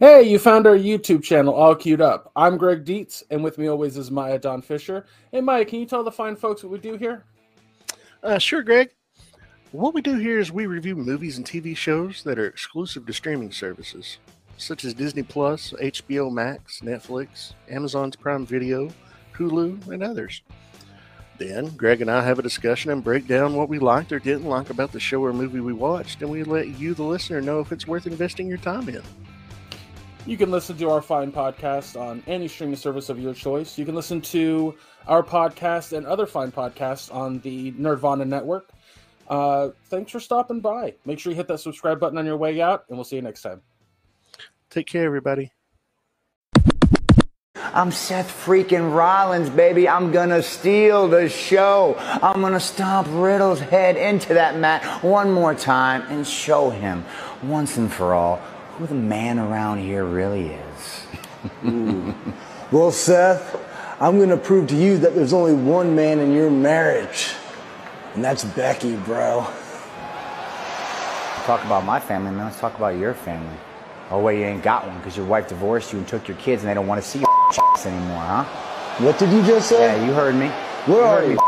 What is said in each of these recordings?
Hey, you found our YouTube channel all queued up. I'm Greg Dietz, and with me always is Maya Don Fisher. Hey, Maya, can you tell the fine folks what we do here? Uh, sure, Greg. What we do here is we review movies and TV shows that are exclusive to streaming services, such as Disney Plus, HBO Max, Netflix, Amazon's Prime Video, Hulu, and others. Then, Greg and I have a discussion and break down what we liked or didn't like about the show or movie we watched, and we let you, the listener, know if it's worth investing your time in. You can listen to our fine podcast on any streaming service of your choice. You can listen to our podcast and other fine podcasts on the Nerdvana network. Uh, thanks for stopping by. Make sure you hit that subscribe button on your way out, and we'll see you next time. Take care, everybody. I'm Seth freaking Rollins, baby. I'm gonna steal the show. I'm gonna stomp Riddle's head into that mat one more time and show him once and for all who the man around here really is. Well, Seth, I'm going to prove to you that there's only one man in your marriage, and that's Becky, bro. Talk about my family, man. Let's talk about your family. Oh, wait, you ain't got one because your wife divorced you and took your kids and they don't want to see your anymore, huh? What did you just say? Yeah, you heard me. Where You are heard you?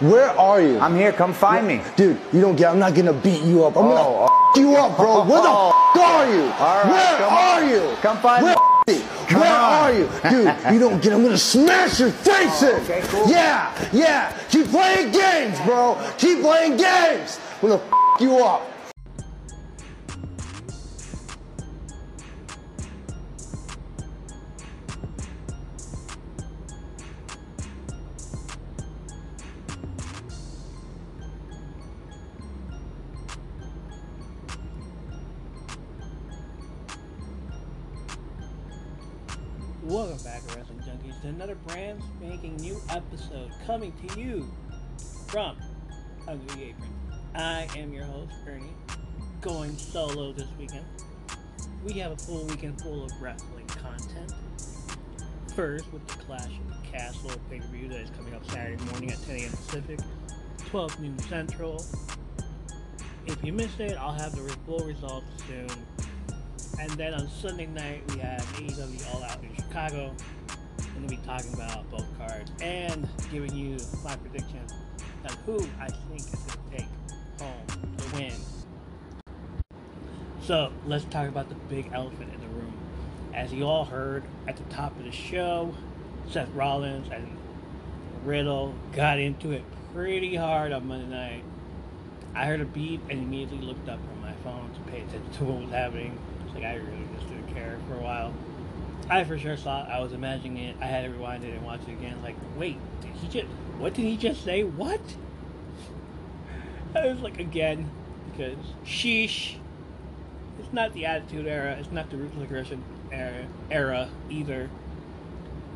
Where are you? I'm here. Come find me. Dude, you don't get. I'm not gonna beat you up. I'm Oh, gonna f- you oh. up, bro. Where the oh. f- are you? All right, Where are on. you? Come find Where me. me? Come Where on. are you, dude? You don't get. I'm gonna smash your face Oh, in. okay, cool. Yeah, yeah. Keep playing games, bro. Keep playing games. I'm gonna f- you up. Welcome back, Wrestling Junkies, to another brand spanking new episode coming to you from Ugly Apron. I am your host, Ernie, going solo this weekend. We have a full weekend full of wrestling content. First, with the Clash of the Castle pay per view that is coming up Saturday morning at 10 a.m. Pacific, 12 noon Central. If you missed it, I'll have the full results soon. And then on Sunday night, we have AEW All Out in Chicago. I'm going to be talking about both cards and giving you my predictions on who I think is going to take home the win. So let's talk about the big elephant in the room. As you all heard at the top of the show, Seth Rollins and Riddle got into it pretty hard on Monday night. I heard a beep and immediately looked up from my phone to pay attention to what was happening. Like I really just didn't care for a while. I for sure saw. I was imagining it. I had to rewind it and watch it again. Like, wait, did he just? What did he just say? What? I was like, again, because sheesh. It's not the Attitude Era. It's not the Ruthless Aggression era, era either.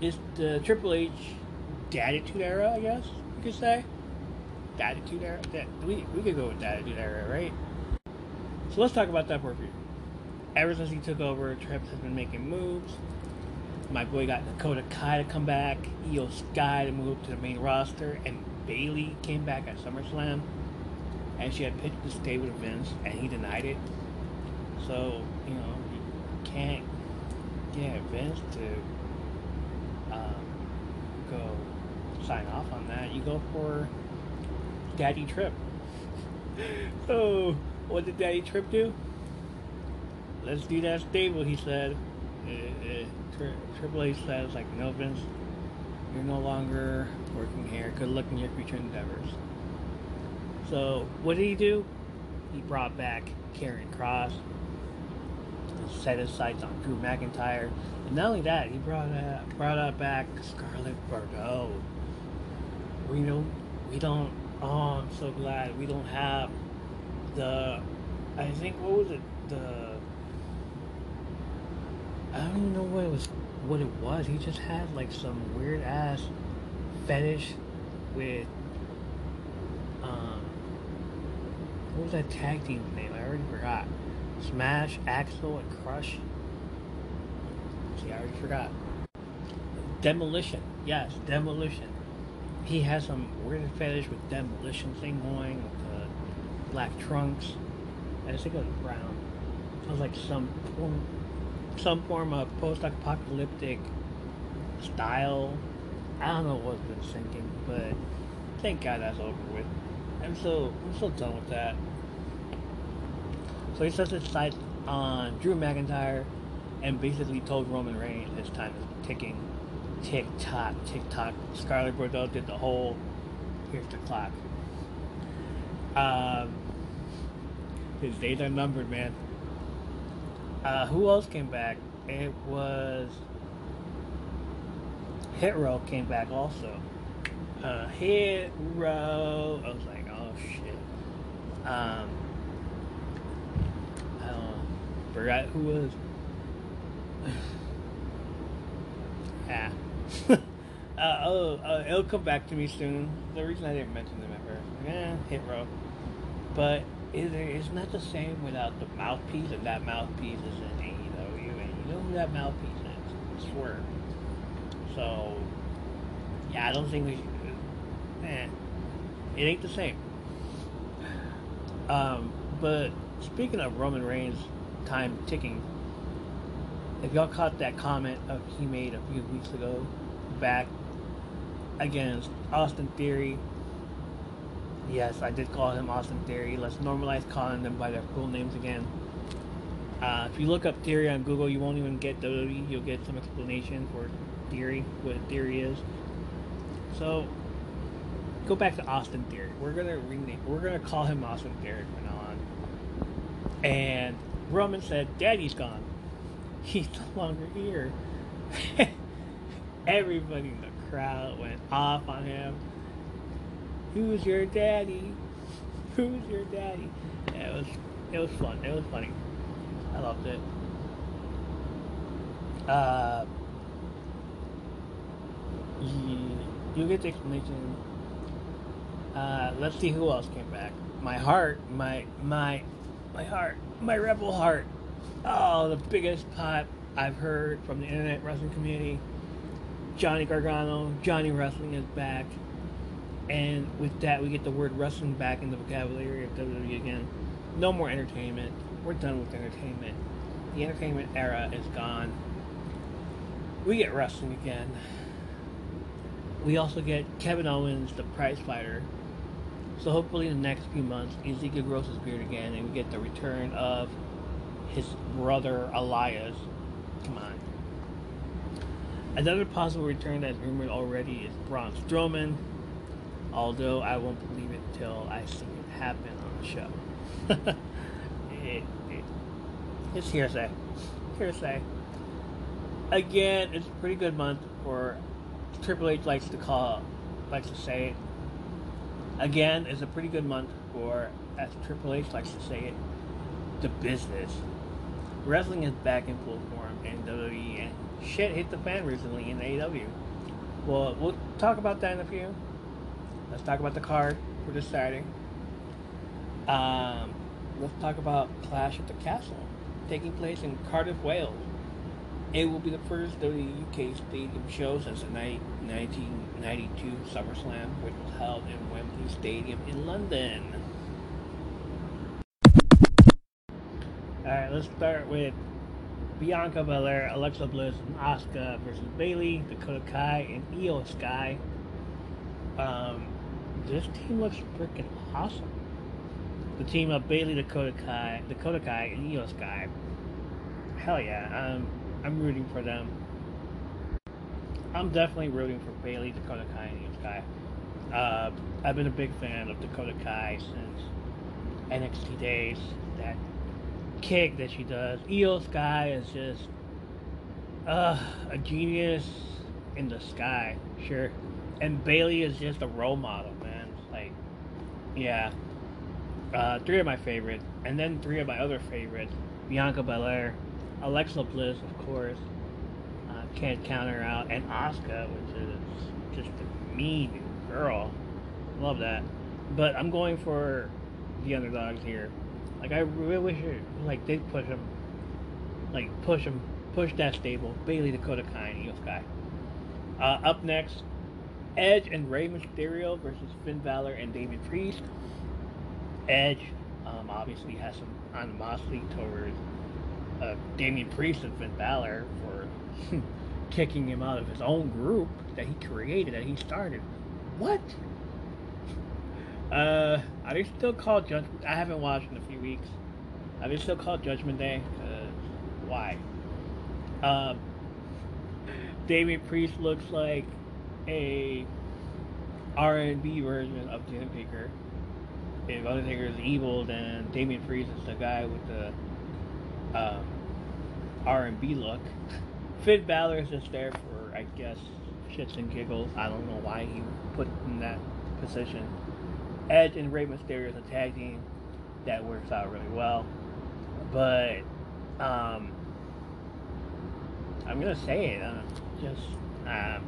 It's the Triple H Attitude Era, I guess you could say. Attitude Era. We we could go with Attitude Era, right? So let's talk about that for a few. Ever since he took over, Trips has been making moves. My boy got Dakota Kai to come back, Iyo Sky to move to the main roster, and Bayley came back at SummerSlam. And she had pitched to stay with Vince, and he denied it. So, you know, you can't get Vince to um, go sign off on that. You go for Daddy Trip. so, what did Daddy Trip do? Let's do that stable, he said. Uh, uh, Tri- Triple H says, like, no, Vince, you're no longer working here. Good luck in your future endeavors. So, what did he do? He brought back Karrion Kross, set his sights on Drew McIntyre, and not only that, he brought uh, brought out back Scarlett Bordeaux. We don't, we don't. Oh, I'm so glad we don't have the. I think what was it the. I don't even know what it was. What it was. He just had like some weird ass fetish with. Um, what was that tag team's name? I already forgot. Smash, Axel, and Crush. See, I already forgot. Demolition. Yes, Demolition. He has some weird fetish with Demolition thing going with the black trunks. I just think it was brown. It was like some poor some form of post-apocalyptic style. I don't know what's been thinking, but thank God that's over with. I'm so I'm so done with that. So he sets his sights on Drew McIntyre and basically told Roman Reigns his time is ticking. Tick tock, tick tock. Scarlett Bordeaux did the whole here's the clock. Um, his days are numbered, man. Uh, who else came back? It was Hit Row came back also. Uh, Hit Row. I was like, oh shit. Um, I don't know. Forgot who was. yeah. uh, oh, uh, it'll come back to me soon. The reason I didn't mention them at first, yeah, Hit Row. But it, it's not the same without the mouthpiece, and that mouthpiece is in AEW, and you know who that mouthpiece is? Swerve. So, yeah, I don't think we should. Eh, it ain't the same. Um, but speaking of Roman Reigns' time ticking, if y'all caught that comment of he made a few weeks ago back against Austin Theory, yes, I did call him Austin Theory. Let's normalize calling them by their full names again. Uh, if you look up Theory on Google, you won't even get WWE. You'll get some explanation for Theory, what Theory is. So, go back to Austin Theory. We're gonna rename. We're gonna call him Austin Theory from now on. And Roman said, "Daddy's gone. He's no longer here." Everybody in the crowd went off on him. Who's your daddy? Who's your daddy? Yeah, it was it was fun. It was funny. I loved it. Uh, you, you get the explanation. Uh, let's see who else came back. My heart, my my my heart, my rebel heart. Oh, the biggest pop I've heard from the internet wrestling community. Johnny Gargano, Johnny Wrestling is back. And with that, we get the word wrestling back in the vocabulary of WWE again. No more entertainment. We're done with entertainment. The entertainment era is gone. We get wrestling again. We also get Kevin Owens, the prize fighter. So hopefully in the next few months, Ezekiel grows his beard again, and we get the return of his brother Elias. Come on. Another possible return that's rumored already is Braun Strowman, although I won't believe it till I see it happen on the show. it, it, it's hearsay. Hearsay. Again, it's a pretty good month for Triple H likes to call, likes to say it. Again, it's a pretty good month for, as Triple H likes to say it, the business. Wrestling is back in full form in WWE, and shit hit the fan recently in AEW. Well, we'll talk about that in a few. Let's talk about the card this Saturday. Um, let's talk about Clash at the Castle, taking place in Cardiff, Wales. It will be the first WWE UK Stadium show since the 1992 SummerSlam, which was held in Wembley Stadium in London. Alright, let's start with Bianca Belair, Alexa Bliss, and Asuka versus Bayley, Dakota Kai, and Iyo Sky. Um, this team looks freaking awesome. The team of Bayley, Dakota Kai, Dakota Kai, and Iyo Sky. Hell yeah, um, I'm rooting for them. I'm definitely rooting for Bayley, Dakota Kai, and Iyo Sky. Uh, I've been a big fan of Dakota Kai since NXT days. That kick that she does. Iyo Sky is just uh, a genius in the sky, sure. And Bayley is just a role model, yeah. Uh, three of my favorites, and then three of my other favorites: Bianca Belair, Alexa Bliss, of course. Uh, can't count her out, and Asuka, which is just a mean girl. Love that. But I'm going for the underdogs here. Like I really wish it, like they push them, like push them, push that stable. Bayley, Dakota Kai, and Iyo Sky. Uh, up next, Edge and Rey Mysterio versus Finn Balor and David Priest. Edge um, obviously has some animosity towards uh, Damian Priest and Finn Balor for kicking him out of his own group that he created, that he started. What? Uh, are they still called Judgment? I haven't watched in a few weeks. Are they still called Judgment Day? Uh, why? Um, Damian Priest looks like a R&B version of The Undertaker. If Undertaker is evil, then Damian Priest is the guy with the um, R&B look. Finn Balor is just there for, I guess, shits and giggles. I don't know why he put in that position. Edge and Rey Mysterio is a tag team that works out really well, but um, I'm gonna say it. Uh, just um,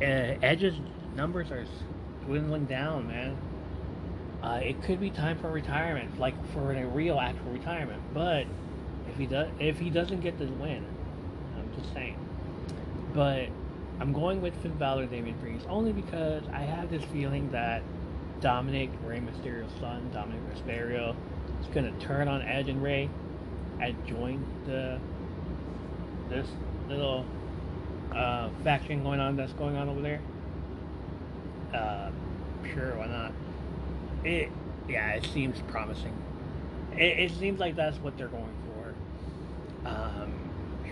uh, Edge's numbers are dwindling down, man. Uh, it could be time for retirement, like for a real actual retirement. But if he does, if he doesn't get the win, I'm just saying. But I'm going with Finn Balor, David Priest, only because I have this feeling that Dominic, Rey Mysterio's son, Dominic Mysterio, is gonna turn on Edge and Rey and join the this little uh, faction going on that's going on over there. Uh, sure, why not? It, yeah, it seems promising. It, it seems like that's what they're going for. Um,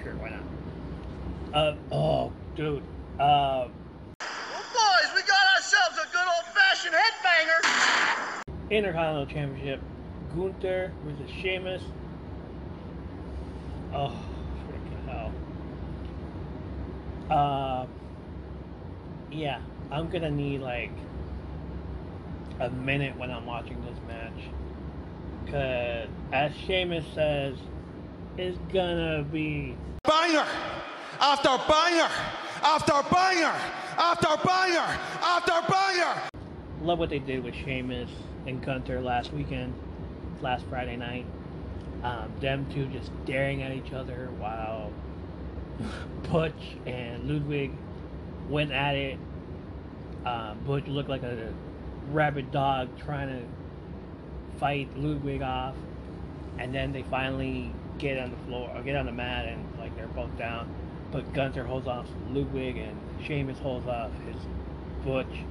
sure, why not? Uh, oh, dude. Uh, Boys, we got ourselves a good old fashioned headbanger. Intercontinental Championship. Gunther versus Sheamus. Oh. Uh, yeah, I'm gonna need like a minute when I'm watching this match. Cause as Sheamus says, it's gonna be Banger after banger after banger after banger after banger. love what they did with Sheamus and Gunther last weekend, last Friday night. Um, them two just staring at each other while Butch and Ludwig went at it. Um, Butch looked like a rabid dog trying to fight Ludwig off, and then they finally get on the floor or get on the mat and like they're both down. But Gunther holds off Ludwig and Sheamus holds off his Butch,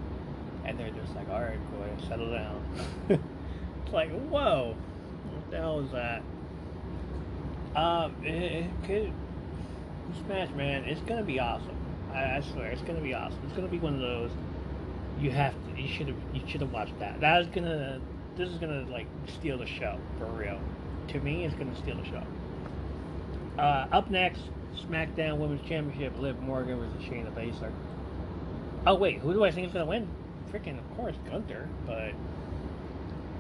and they're just like, "All right, boy, settle down." it's like, whoa, what the hell is that? Um, it, it could match, man. It's gonna be awesome. I, I swear, it's gonna be awesome. It's gonna be one of those you have to, you should have, you should have watched that. That is gonna, this is gonna like steal the show for real. To me, it's gonna steal the show. Uh, up next, SmackDown Women's Championship: Liv Morgan versus Shayna Baszler. Oh wait, who do I think is gonna win? Freaking, of course, Gunther. But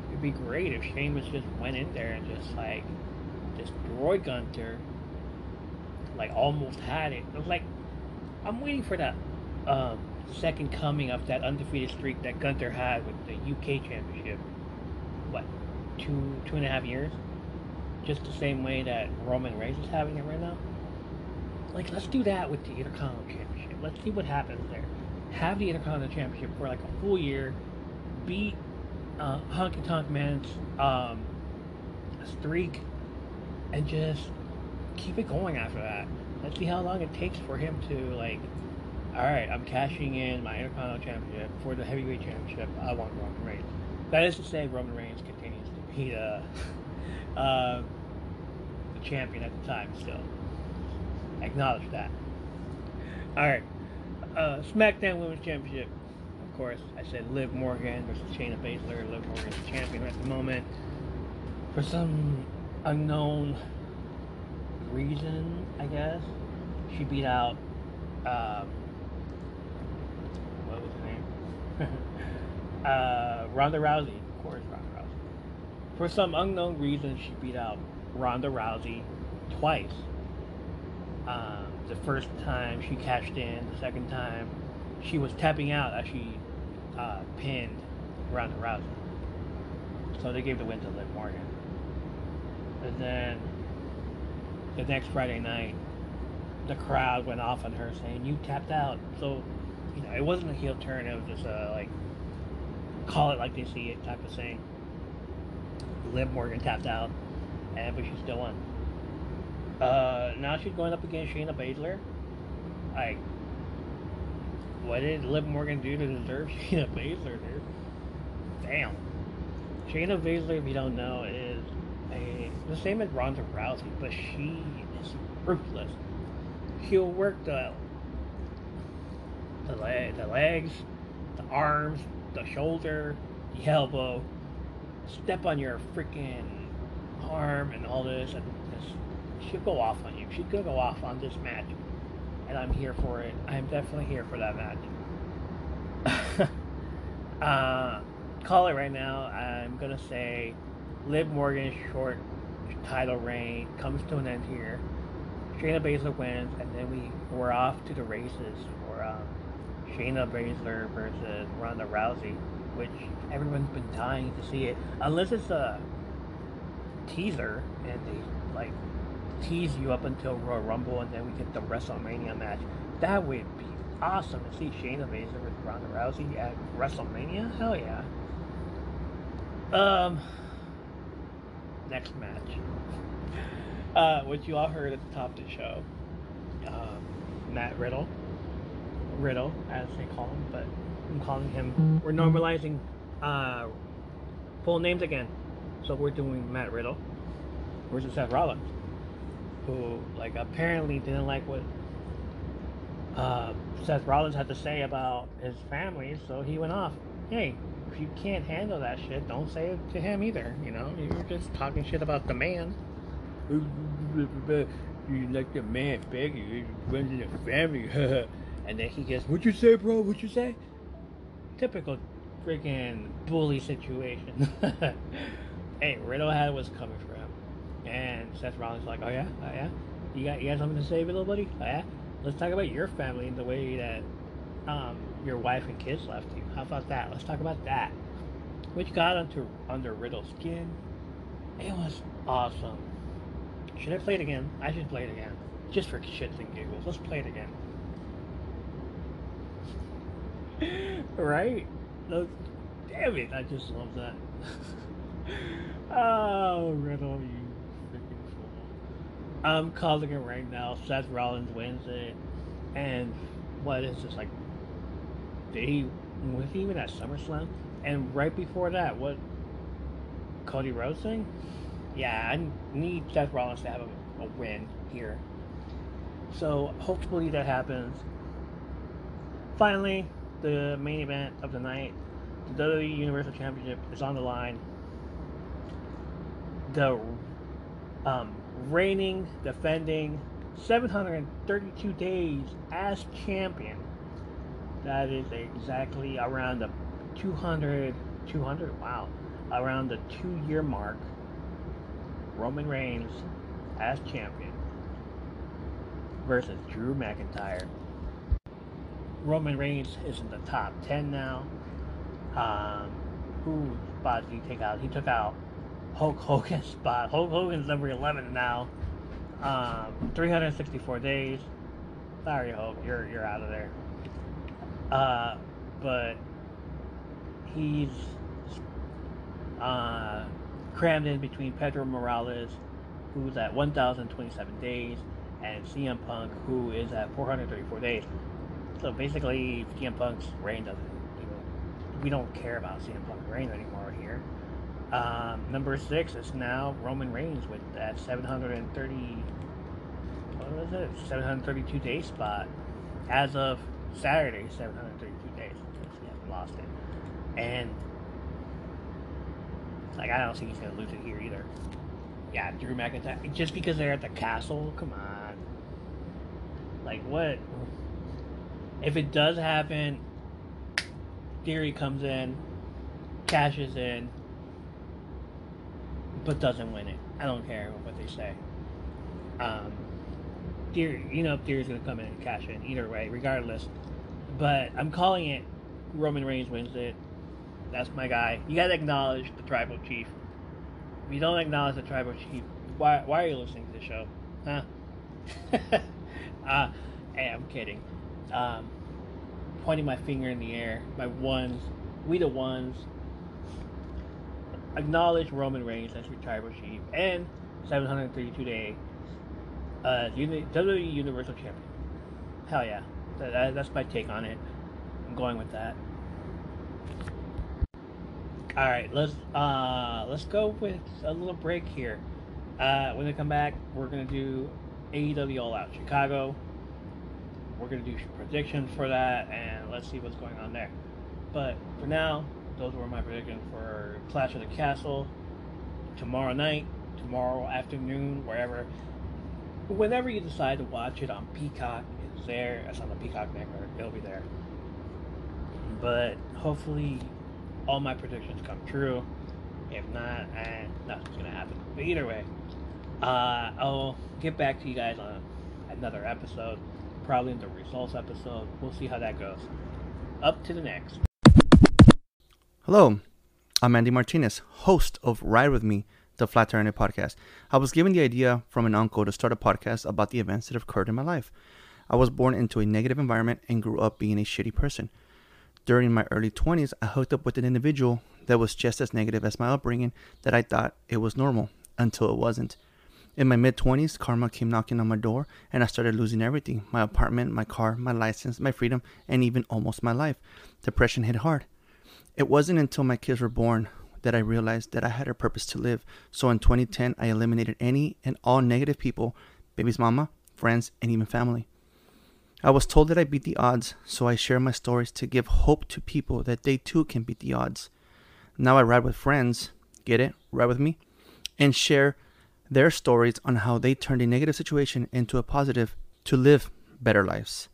it'd be great if Sheamus just went in there and just like destroyed Gunther. Like almost had it. Was like I'm waiting for that um, second coming of that undefeated streak that Gunther had with the UK Championship. What, two two and a half years? Just the same way that Roman Reigns is having it right now. Like, let's do that with the Intercontinental Championship. Let's see what happens there. Have the Intercontinental Championship for like a full year. Beat uh, Honky Tonk Man's um, streak, and just keep it going after that. Let's see how long it takes for him to like all right, I'm cashing in my Intercontinental Championship for the Heavyweight Championship. I want Roman Reigns. That is to say, Roman Reigns continues to be uh, uh, the champion at the time still. Acknowledge that. All right, uh, SmackDown Women's Championship. Of course, I said Liv Morgan versus Shayna Baszler. Liv Morgan's the champion at the moment. For some unknown reason, I guess, she beat out. Um, what was her name? uh, Ronda Rousey, of course, Ronda Rousey. For some unknown reason, she beat out Ronda Rousey twice. Um, the first time she cashed in, the second time she was tapping out as she uh, pinned Ronda Rousey. So they gave the win to Liv Morgan. And then the next Friday night, the crowd went off on her saying, "You tapped out." So, you know, it wasn't a heel turn. It was just a like, call it like they see it type of thing. Liv Morgan tapped out, and but she still won. Uh, now she's going up against Shayna Baszler. Like, what did Liv Morgan do to deserve Shayna Baszler, dude? Damn. Shayna Baszler, if you don't know, is the same as Ronda Rousey, but she is ruthless. She'll work the the, leg, the legs, the arms, the shoulder, the elbow, step on your freaking arm and all this, and just, she'll go off on you. She could go off on this match, and I'm here for it. I'm definitely here for that match. uh, call it right now. I'm gonna say Liv Morgan's short title reign comes to an end here. Shayna Baszler wins, and then we we're off to the races for um, Shayna Baszler versus Ronda Rousey, which everyone's been dying to see it. Unless it's a teaser and they like tease you up until Royal Rumble, and then we get the WrestleMania match. That would be awesome to see Shayna Baszler with Ronda Rousey at WrestleMania. Hell yeah. Um, next match. Uh, which you all heard at the top of the show. Um, Matt Riddle. Riddle, as they call him, but I'm calling him. We're normalizing uh, full names again. So we're doing Matt Riddle versus Seth Rollins, who like apparently didn't like what uh, Seth Rollins had to say about his family, so he went off. Hey, if you can't handle that shit, don't say it to him either. You know, you're just talking shit about the man. You like the man, Becky, you runs in the family. and then he gets, What'd you say, bro? What'd you say? Typical freaking bully situation. hey, Riddle had what's coming for him. And Seth Rollins like, Oh yeah? Oh yeah? You got you got something to say, little buddy? Oh yeah? Let's talk about your family and the way that um, your wife and kids left you. How about that? Let's talk about that. Which got under under Riddle's skin. It was awesome. Should I play it again? I should play it again. Just for shits and giggles. Let's play it again. right? No, damn it, I just love that. oh, Riddle, you freaking fool. I'm calling it right now. Seth Rollins wins it. And what is this, like, he, was he even at SummerSlam? And right before that, what, Cody Rhodes thing? Yeah, I need Seth Rollins to have a, a win here. So hopefully that happens. Finally, the main event of the night, the WWE Universal Championship is on the line. The um, reigning, defending, 732 days as champion. That is exactly around the 200, 200, wow, around the two year mark. Roman Reigns as champion versus Drew McIntyre. Roman Reigns is in the top 10 now. Um, who spot did he take out? He took out Hulk Hogan's spot. Hulk Hogan's number 11 now. Um, 364 days. Sorry, Hulk, you're you're out of there. Uh, but he's uh, crammed in between Pedro Morales, who's at 1,027 days, and CM Punk, who is at 434 days. So basically, CM Punk's reign doesn't. You know, we don't care about CM Punk's reign anymore here. Um, number six is now Roman Reigns with that 730. What was it? 732 day spot as of Saturday. 732 days since he hasn't lost it, and like I don't think he's gonna lose it here either. Yeah, Drew McIntyre. Just because they're at the castle, come on. Like what? If it does happen, Theory comes in, cashes in, but doesn't win it. I don't care what they say. Um, Theory, you know, Theory's gonna come in and cash in either way, regardless. But I'm calling it. Roman Reigns wins it. That's my guy. You gotta acknowledge the tribal chief. If you don't acknowledge the tribal chief, why why are you listening to the show? Huh? uh, hey, I'm kidding. Um, pointing my finger in the air. My ones, we the ones. Acknowledge Roman Reigns as your tribal chief and 732 day Uh, WWE Universal Champion. Hell yeah, that, that, that's my take on it. I'm going with that. All right, let's uh let's go with a little break here. Uh, when we come back, we're gonna do AEW All Out Chicago. We're gonna do predictions for that, and let's see what's going on there. But for now, those were my predictions for Clash of the Castle tomorrow night, tomorrow afternoon, wherever, whenever you decide to watch it on Peacock, there. It's on the Peacock network. It'll be there. But hopefully, all my predictions come true. If not, eh, nothing's gonna happen. But either way, uh, I'll get back to you guys on another episode, probably in the results episode. We'll see how that goes. Up to the next. Hello, I'm Andy Martinez, host of Ride With Me, the Flat Tire podcast. I was given the idea from an uncle to start a podcast about the events that have occurred in my life. I was born into a negative environment and grew up being a shitty person. During my early 20s, I hooked up with an individual that was just as negative as my upbringing that I thought it was normal until it wasn't. In my mid 20s, karma came knocking on my door and I started losing everything my apartment, my car, my license, my freedom, and even almost my life. Depression hit hard. It wasn't until my kids were born that I realized that I had a purpose to live. So in 2010, I eliminated any and all negative people, baby's mama, friends, and even family. I was told that I beat the odds, so I share my stories to give hope to people that they too can beat the odds. Now I ride with friends, get it? Ride with me? And share their stories on how they turned a negative situation into a positive to live better lives.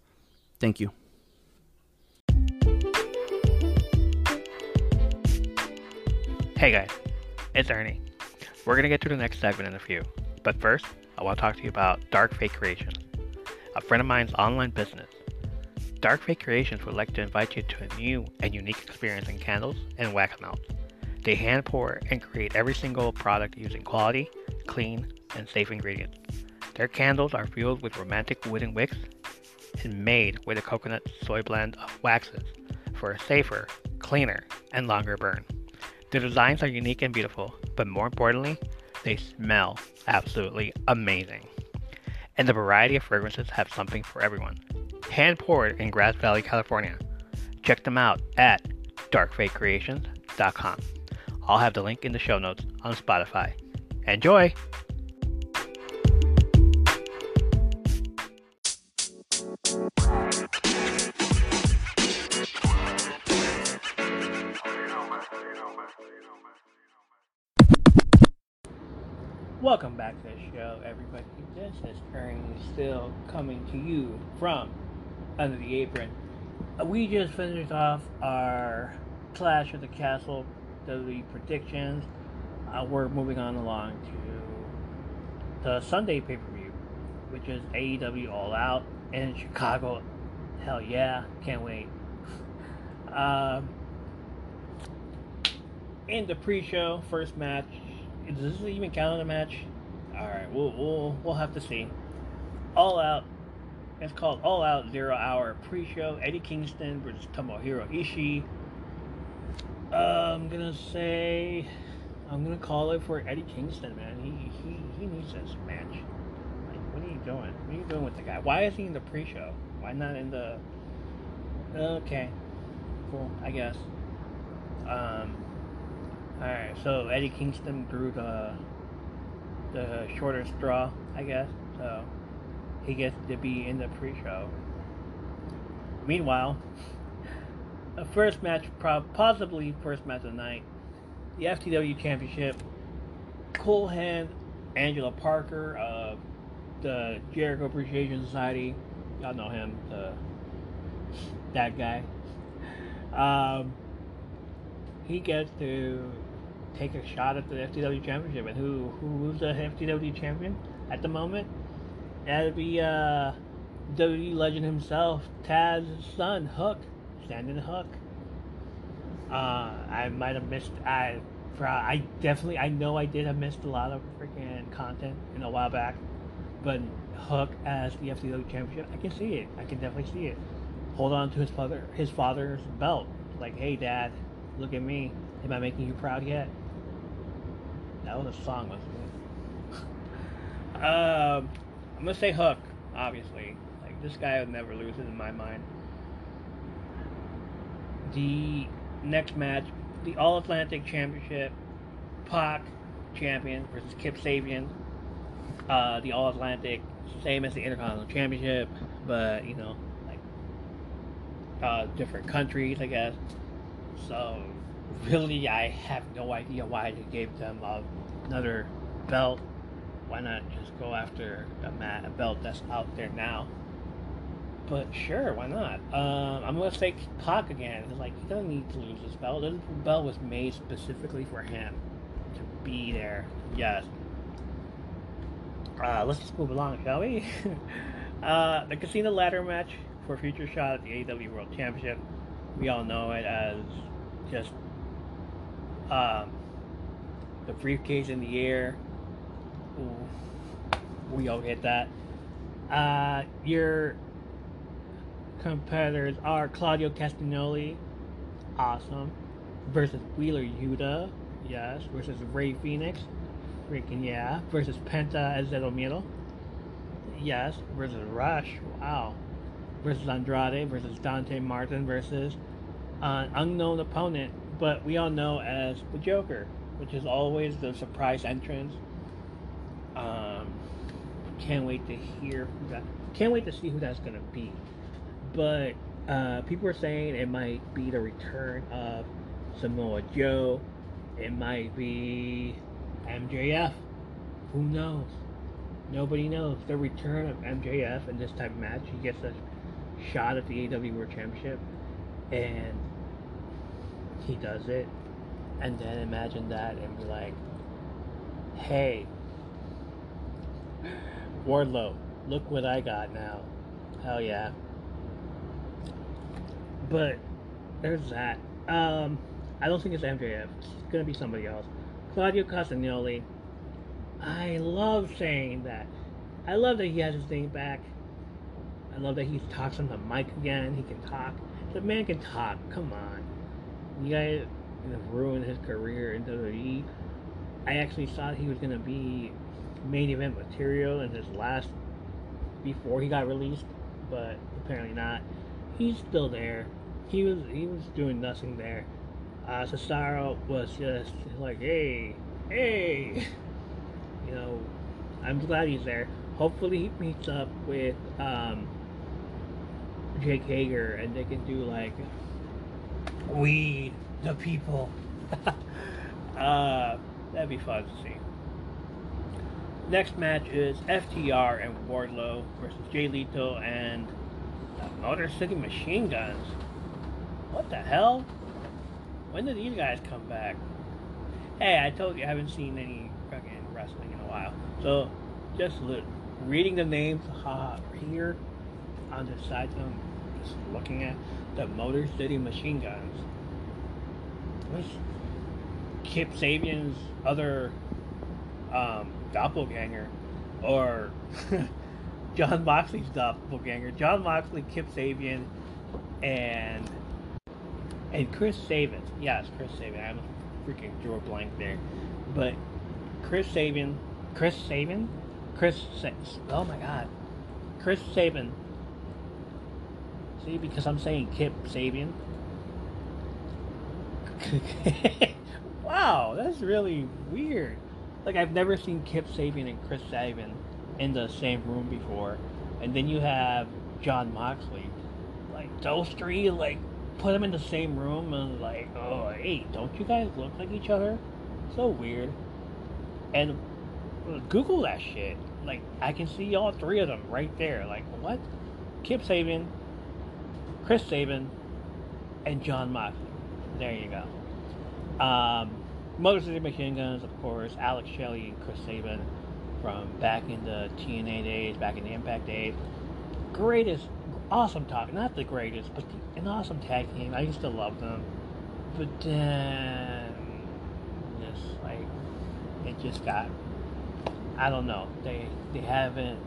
Thank you. Hey guys, it's Ernie. We're gonna get to the next segment in a few, but first, I want to talk to you about Dark Fae Creations, a friend of mine's online business. Dark Fae Creations would like to invite you to a new and unique experience in candles and wax melts. They hand pour and create every single product using quality, clean, and safe ingredients. Their candles are filled with romantic wooden wicks and made with a coconut soy blend of waxes for a safer, cleaner, and longer burn. The designs are unique and beautiful, but more importantly, they smell absolutely amazing. And the variety of fragrances have something for everyone. Hand poured in Grass Valley, California. Check them out at darkfaecreations.com. I'll have the link in the show notes on Spotify. Enjoy! Welcome back to the show, everybody. This is still coming to you from Under the Apron. Uh, We just finished off our Clash of the Castle, the predictions. Uh, we're moving on along to the Sunday pay per view, which is AEW All Out in Chicago. Hell yeah, can't wait. Um, in the pre-show, first match. Does this even count a match? All right, we'll we'll we'll have to see. All out. It's called All Out Zero Hour Pre-show. Eddie Kingston versus Tomohiro Ishii. Uh, I'm gonna say, I'm gonna call it for Eddie Kingston, man. He he he needs this match. Like, what are you doing? What are you doing with the guy? Why is he in the pre-show? Why not in the? Okay, cool. I guess. Um. Alright, so Eddie Kingston drew the the shorter straw, I guess. So he gets to be in the pre-show. Meanwhile, a first match, possibly first match of the night, the FTW Championship. Cool Hand, Angelo Parker of the Jericho Appreciation Society. Y'all know him, the that guy. Um, he gets to take a shot at the FTW championship. And who who's the FTW champion at the moment? That'd be uh, WWE legend himself, Taz's son, Hook, standing Hook. Uh, I might have missed. I, I definitely, I know I did have missed a lot of freaking content in a while back, but Hook as the FTW championship, I can see it. I can definitely see it. Hold on to his father, his father's belt. Like, hey, Dad, look at me. Am I making you proud yet? That was a song, wasn't it? um, I'm gonna say Hook, obviously. Like this guy would never lose it in my mind. The next match, the All Atlantic Championship, Pac champion versus Kip Sabian. Uh, the All Atlantic, same as the Intercontinental Championship, but you know, like uh, different countries, I guess. So really, I have no idea why they gave them another belt. Why not just go after a, mat, a belt that's out there now? But sure, why not? Um, I'm gonna say Pac again. Like he doesn't need to lose this belt. This belt was made specifically for him to be there. Yes. Uh, let's just move along, shall we? uh, the casino ladder match for future shot at the AEW World Championship. We all know it as just um, the briefcase in the air. Ooh, we all get that. Uh, your competitors are Claudio Castagnoli, awesome, versus Wheeler Yuta, yes, versus Rey Fenix, freaking yeah, versus Penta El Zero Miedo, yes, versus Rush, wow, versus Andrade, versus Dante Martin, versus an unknown opponent, but we all know as the Joker, which is always the surprise entrance. Um, can't wait to hear who that. Can't wait to see who that's gonna be. But uh, people are saying it might be the return of Samoa Joe. It might be MJF. Who knows? Nobody knows. The return of MJF in this type of match. He gets a shot at the AW World Championship, and he does it. And then imagine that and be like, hey, Wardlow, look what I got now. Hell yeah. But there's that. Um, I don't think it's MJF. It's gonna be somebody else. Claudio Castagnoli. I love saying that. I love that he has his name back. I love that he talks on the mic again. He can talk. The man can talk. Come on. You guys ruined his career in WWE. I actually thought he was gonna be main event material in his last before he got released, but apparently not. He's still there. He was he was doing nothing there. Uh, Cesaro was just like, hey, hey, you know. I'm glad he's there. Hopefully he meets up with um, Jake Hager and they can do like we the people. uh, that'd be fun to see. Next match is FTR and Wardlow versus Jay Lethal and the Motor City Machine Guns. What the hell? When did these guys come back? Hey, I told you I haven't seen any fucking wrestling in a while. So, just look, reading the names uh, here on the side, I'm just looking at the Motor City Machine Guns. What's Kip Sabian's other um, doppelganger, or Jon Moxley's doppelganger. Jon Moxley, Kip Sabian, and and Chris Sabin. Yes, Chris Sabin. I'm freaking drew a blank there, but Chris Sabin, Chris Sabin, Chris. Sa- oh my God, Chris Sabin. See, because I'm saying Kip Sabian. wow, that's really weird. Like I've never seen Kip Sabian and Chris Sabin in the same room before, and then you have Jon Moxley. Like those three, like put them in the same room and like, oh hey, don't you guys look like each other? So weird. And Google that shit. Like I can see all three of them right there. Like what? Kip Sabian, Chris Sabin, and Jon Moxley. There you go. Um, Motor City Machine Guns, of course, Alex Shelley and Chris Sabin from back in the TNA days, back in the Impact days. Greatest, awesome talk. Not the greatest, but the, an awesome tag team. I used to love them. But then, just like, it just got, I don't know. They they haven't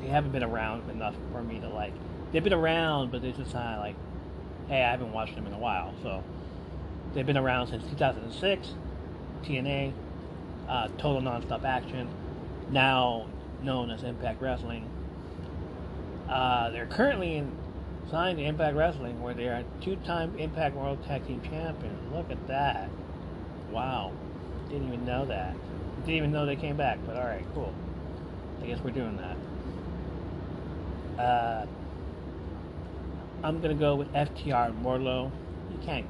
they haven't been around enough for me to like. They've been around, but it's just kind of like, hey, I haven't watched them in a while. So they've been around since 2006. TNA, uh, Total Nonstop Action, now known as Impact Wrestling. Uh, they're currently in, signed to Impact Wrestling, where they are two-time Impact World Tag Team Champions. Look at that! Wow, didn't even know that. Didn't even know they came back. But all right, cool. I guess we're doing that. Uh, I'm gonna go with FTR and Wardlow. You can't,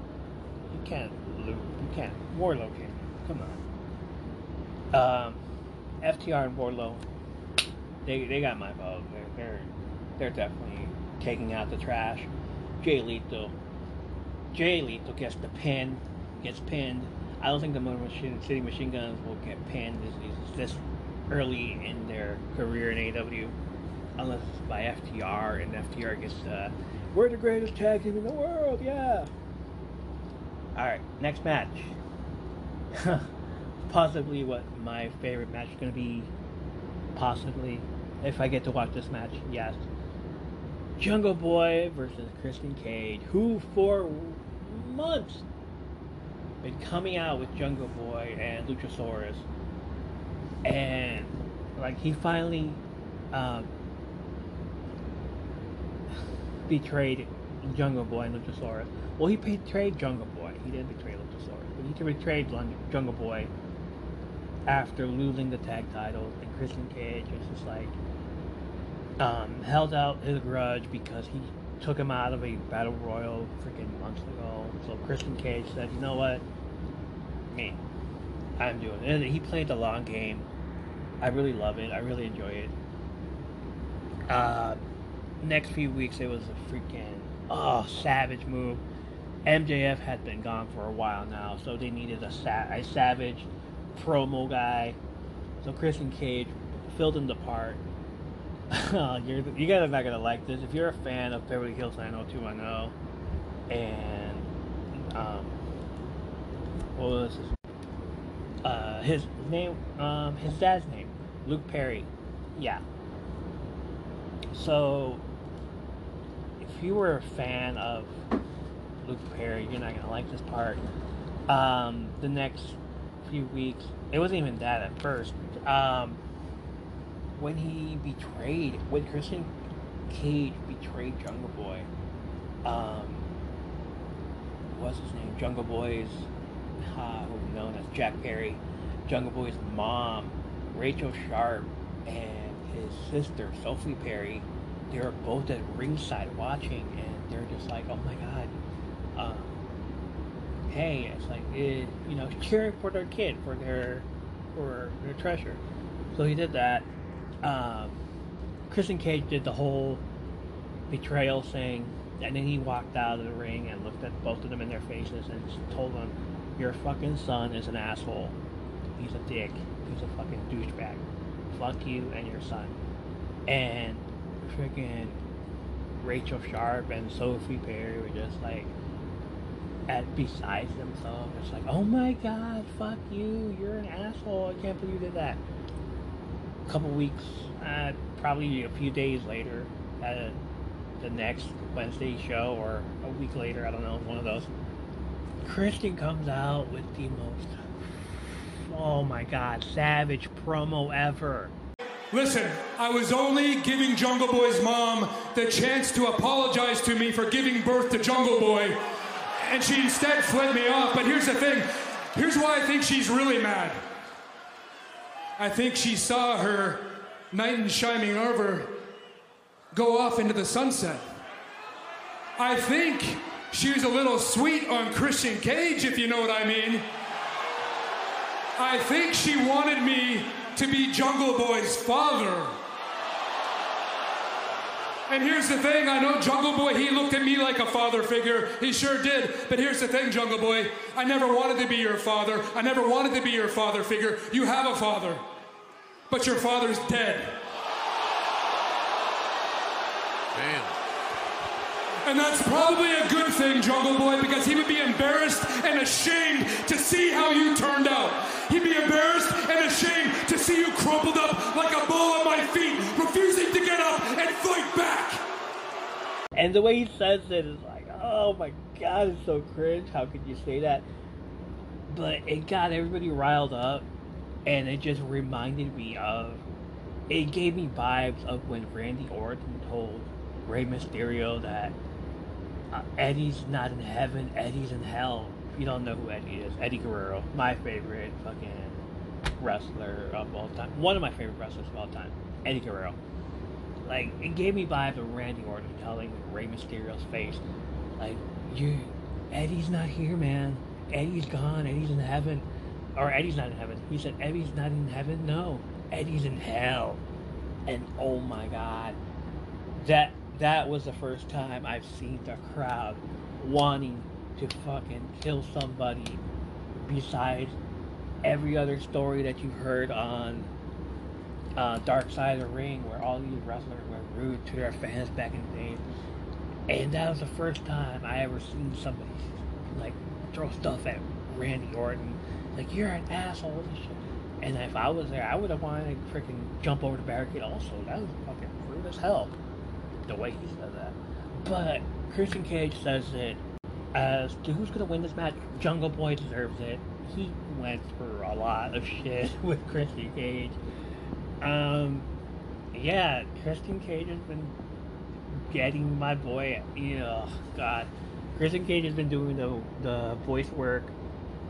you can't lose. You can't. Wardlow can. Come on. Um, FTR and Wardlow. They they got my vote. They're they're they're definitely taking out the trash. Jay Lethal. Jay Lethal gets the pin. Gets pinned. I don't think the Motor Machine City Machine Guns will get pinned this, this early in their career in AW, unless it's by FTR and FTR gets uh, we're the greatest tag team in the world, yeah. All right, next match. Possibly what my favorite match is going to be. Possibly, if I get to watch this match, yes. Jungle Boy versus Christian Cage, who for months been coming out with Jungle Boy and Luchasaurus, and like he finally um, betrayed Jungle Boy and Luchasaurus. Well, he betrayed Jungle Boy. He didn't betray Luchasaurus, but he betrayed Jungle Boy after losing the tag titles. And Christian Cage was just like um, held out his grudge because he took him out of a battle royal freaking months ago. So Christian Cage said, "You know what? Me, I'm doing it." And he played the long game. I really love it. I really enjoy it. Uh, next few weeks, it was a freaking oh savage move. MJF had been gone for a while now, so they needed a, sa- a savage promo guy. So Christian Cage filled in the part. you're, you guys are not gonna like this. If you're a fan of Beverly Hills 90210 and um, what was his, uh, his name? Um, his dad's name, Luke Perry. Yeah. So you were a fan of Luke Perry, you're not gonna like this part. Um, the next few weeks, it wasn't even that at first. Um, when he betrayed, when Christian Cage betrayed Jungle Boy, um, what's his name? Jungle Boy's, uh, known as Jack Perry, Jungle Boy's mom, Rachel Sharp, and his sister Sophie Perry they were both at ringside watching, and they're just like, "Oh my god, um, hey!" It's like, it, you know, cheering for their kid, for their, for their treasure. So he did that. Um, Christian Cage did the whole betrayal thing, and then he walked out of the ring and looked at both of them in their faces and told them, "Your fucking son is an asshole. He's a dick. He's a fucking douchebag. Fuck you and your son." And freaking Rachel Sharp and Sophie Perry were just like at besides themselves. It's like, oh my god, fuck you, you're an asshole. I can't believe you did that. A couple weeks, uh, probably a few days later, at the next Wednesday show or a week later, I don't know, one of those. Christian comes out with the most, oh my god, savage promo ever Listen, I was only giving Jungle Boy's mom the chance to apologize to me for giving birth to Jungle Boy, and she instead fled me off. But here's the thing here's why I think she's really mad. I think she saw her knight in shining armor go off into the sunset. I think she was a little sweet on Christian Cage, if you know what I mean. I think she wanted me to be Jungle Boy's father. And here's the thing I know Jungle Boy, he looked at me like a father figure. He sure did. But here's the thing, Jungle Boy. I never wanted to be your father. I never wanted to be your father figure. You have a father, but your father's dead. Man. And that's probably a good thing, Jungle Boy, because he would be embarrassed and ashamed to see how you turned out. He'd be embarrassed and ashamed see you crumpled up like a ball at my feet, refusing to get up and fight back. And the way he says it is like, oh my god, it's so cringe. How could you say that? But it got everybody riled up, and it just reminded me of it gave me vibes of when Randy Orton told Rey Mysterio that uh, Eddie's not in heaven, Eddie's in hell. You don't know who Eddie is, Eddie Guerrero, my favorite fucking wrestler of all time. One of my favorite wrestlers of all time, Eddie Guerrero. Like, it gave me vibes of Randy Orton telling Rey Mysterio's face, like, you, Eddie's not here, man. Eddie's gone. Eddie's in heaven. Or Eddie's not in heaven. He said, Eddie's not in heaven? No. Eddie's in hell. And oh my god. That that was the first time I've seen the crowd wanting to fucking kill somebody besides every other story that you've heard on uh, Dark Side of the Ring, where all these wrestlers were rude to their fans back in the day. And that was the first time I ever seen somebody like throw stuff at Randy Orton. Like, you're an asshole and shit. And if I was there, I would have wanted to freaking jump over the barricade also. That was fucking rude as hell. The way he said that. But Christian Cage says it as to who's going to win this match. Jungle Boy deserves it. He went through a lot of shit with Christian Cage. Um, yeah, Christian Cage has been getting my boy. You know, God, Christian Cage has been doing the the voice work,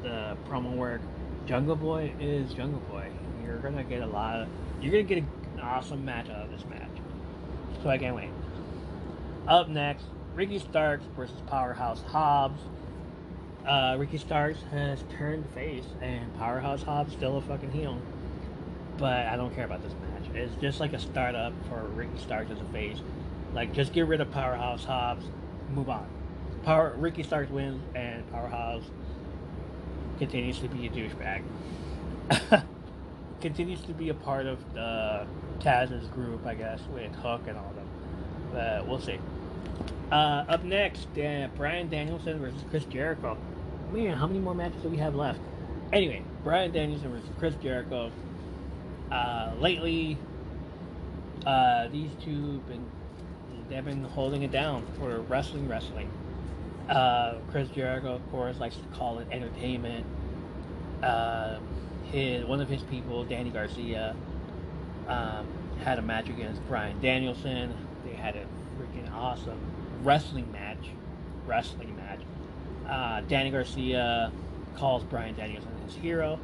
the promo work. Jungle Boy is Jungle Boy. You're gonna get a lot of. You're gonna get an awesome match out of this match. So I can't wait. Up next, Ricky Starks versus Powerhouse Hobbs. Uh, Ricky Starks has turned face, and Powerhouse Hobbs still a fucking heel. But I don't care about this match. It's just like a startup for Ricky Starks as a face. Like, just get rid of Powerhouse Hobbs, move on. Power Ricky Starks wins, and Powerhouse continues to be a douchebag. continues to be a part of the Taz's group, I guess, with Hook and all them. But we'll see. Uh, up next, uh, Bryan Danielson versus Chris Jericho. Man, how many more matches do we have left? Anyway, Bryan Danielson versus Chris Jericho. Uh, lately, uh, these two have been they've been holding it down for wrestling, wrestling. Uh, Chris Jericho, of course, likes to call it entertainment. Uh, his one of his people, Danny Garcia, um, had a match against Bryan Danielson. They had a freaking awesome wrestling match. Wrestling match. Uh, Danny Garcia calls Bryan Danielson his hero.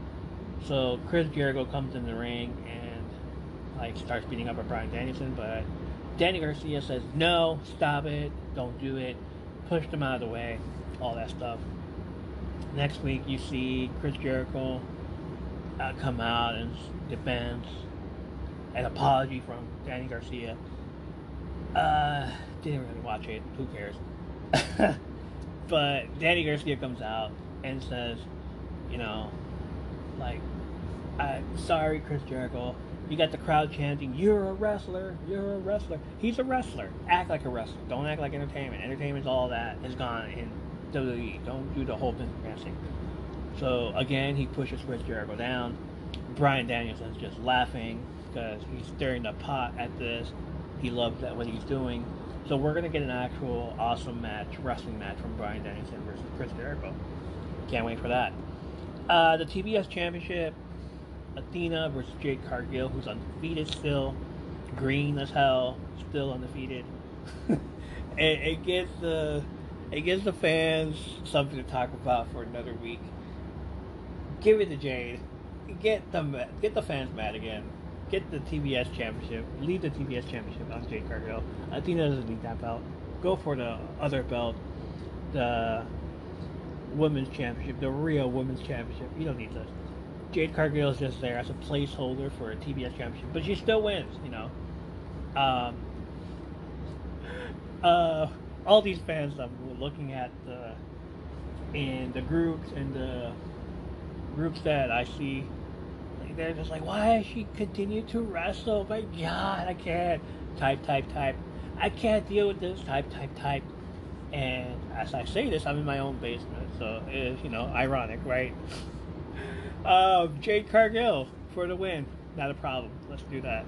So Chris Jericho comes in the ring and like starts beating up at Bryan Danielson, but Danny Garcia says no, stop it, don't do it, Push them out of the way, all that stuff. Next week you see Chris Jericho uh, come out and defends an apology from Danny Garcia. Uh, didn't really watch it. Who cares? but Danny Garcia comes out and says, you know, like, I'm sorry, Chris Jericho. You got the crowd chanting, "You're a wrestler! You're a wrestler!" He's a wrestler. Act like a wrestler. Don't act like entertainment. Entertainment's all that is gone in WWE. Don't do the whole Vince McMahon thing. So again, he pushes Chris Jericho down. Bryan Danielson's just laughing because he's stirring the pot at this. He loves that what he's doing. So we're gonna get an actual awesome match, wrestling match from Bryan Danielson versus Chris Jericho. Can't wait for that. Uh, the TBS Championship, Athena versus Jade Cargill, who's undefeated still, green as hell, still undefeated. it, it gives the it gives the fans something to talk about for another week. Give it to Jade. Get them get the fans mad again. Get the TBS championship. Leave the TBS championship on Jade Cargill. Athena doesn't need that belt. Go for the other belt. The women's championship, the real women's championship. You don't need this. Jade Cargill is just there as a placeholder for a TBS championship, but she still wins, you know. Um, uh, all these fans I'm looking at the in the groups and the groups that I see, they're just like, why does she continue to wrestle? My God, I can't. Type, type, type. I can't deal with this. Type, type, type. And as I say this, I'm in my own basement, so it's you know ironic, right? uh, Jade Cargill for the win, not a problem. Let's do that.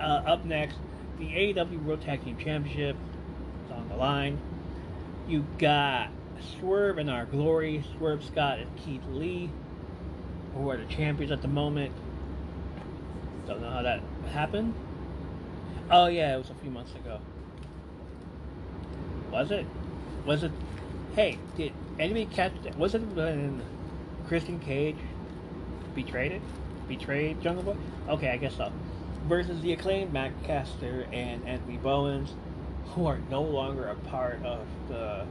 Uh, up next, the AEW World Tag Team Championship is on the line. You got Swerve In Our Glory, Swerve Scott and Keith Lee, who are the champions at the moment. Don't know how that happened? Oh yeah, it was a few months ago. Was it? Was it? Hey, did anybody catch that? Was it when Christian Cage betrayed it? Betrayed Jungle Boy? Okay, I guess so. Versus the acclaimed Max Caster and Anthony Bowens, who are no longer a part of the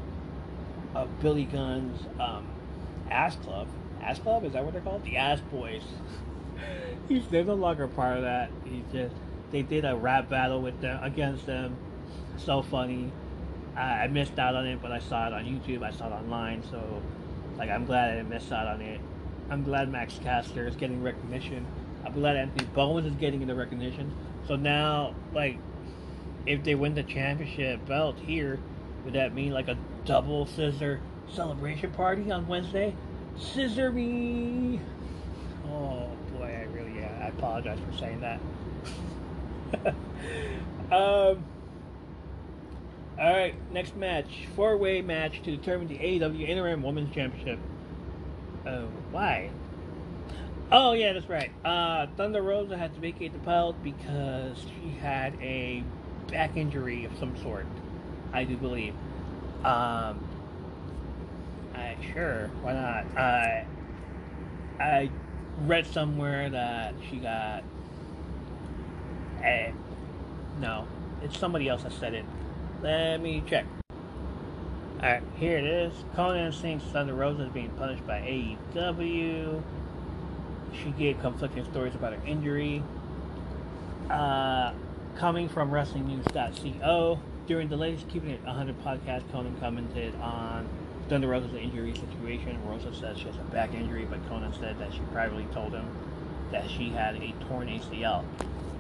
of Billy Gunn's um, Ass Club. Ass Club is that what they're called? The Ass Boys. He's they're no longer part of that. He's just they did a rap battle with them against them. So funny. I, I missed out on it, but I saw it on YouTube. I saw it online. So like I'm glad I didn't miss out on it. I'm glad Max Caster is getting recognition. I'm glad Anthony Bowens is getting the recognition. So now, like, if they win the championship belt here, would that mean like a double scissor celebration party on Wednesday? Scissor me! Oh boy, I really, yeah, I apologize for saying that. um, alright, next match. Four way match to determine the AEW Interim Women's Championship. Oh, why? Oh yeah, that's right. Uh, Thunder Rosa had to vacate the belt because she had a back injury of some sort. I do believe. Um, I sure why not? I I read somewhere that she got. Eh, no, it's somebody else that said it. Let me check. Alright, here it is. Konnan thinks Thunder Rosa is being punished by AEW. She gave conflicting stories about her injury. Uh, coming from WrestlingNews.co, during the latest Keeping It 100 podcast, Konnan commented on Thunder Rosa's injury situation. Rosa says she has a back injury, but Konnan said that she privately told him that she had a torn ACL.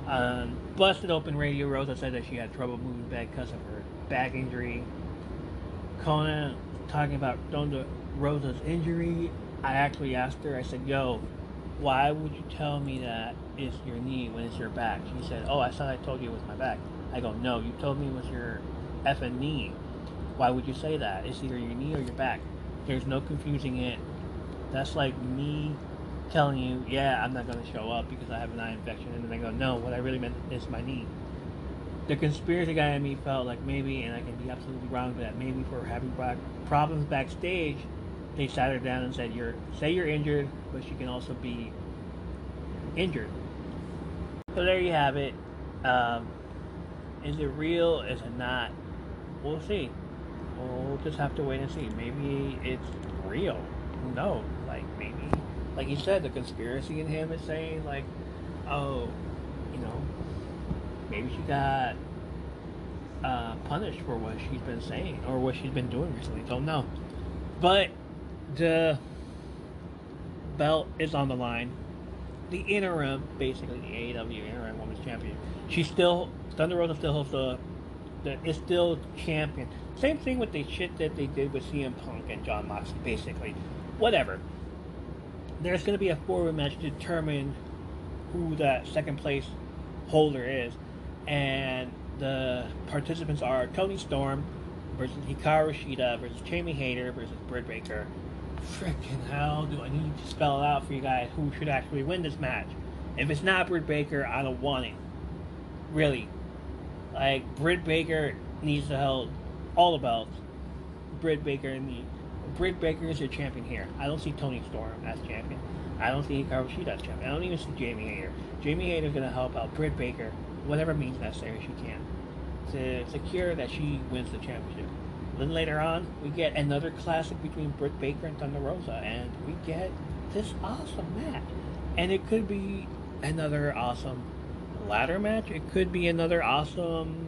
On um, Busted Open Radio, Rosa said that she had trouble moving back because of her back injury. Konnan talking about Thunder Rosa's injury. I actually asked her, I said, Yo, why would you tell me that it's your knee when it's your back? She said, Oh, I thought I told you it was my back. I go, No, you told me it was your effing knee. Why would you say that? It's either your knee or your back. There's no confusing it. That's like me telling you, yeah, I'm not going to show up because I have an eye infection. And then I go, no, what I really meant is my knee. The conspiracy guy in me felt like maybe, and I can be absolutely wrong, but that maybe for having problems backstage, they sat her down and said, "You're say you're injured, but you can also be injured." So there you have it. Um, is it real? Is it not? We'll see. We'll just have to wait and see. Maybe it's real. Knows? Like maybe, like you said, the conspiracy in him is saying like, oh, you know, maybe she got uh, punished for what she's been saying or what she's been doing recently. Don't know. But the belt is on the line. The interim, basically the AEW interim women's champion. She's still Thunder Rosa still holds the, the is still champion. Same thing with the shit that they did with CM Punk and Jon Moxley, basically. Whatever. There's going to be a four-way match to determine who that second place holder is, and the participants are Toni Storm versus Hikaru Shida versus Jamie Hayter versus Britt Baker. Freaking hell, do I need to spell it out for you guys who should actually win this match? If it's not Britt Baker, I don't want it. Really. Like, Britt Baker needs to hold all about. Britt Baker and the Britt Baker is your champion here. I don't see Toni Storm as champion. I don't see Hikaru Shida as champion. I don't even see Jamie Hayter. Jamie Hayter is going to help out Britt Baker, whatever means necessary she can, to secure that she wins the championship. Then later on, we get another classic between Britt Baker and Thunder Rosa, and we get this awesome match. And it could be another awesome ladder match. It could be another awesome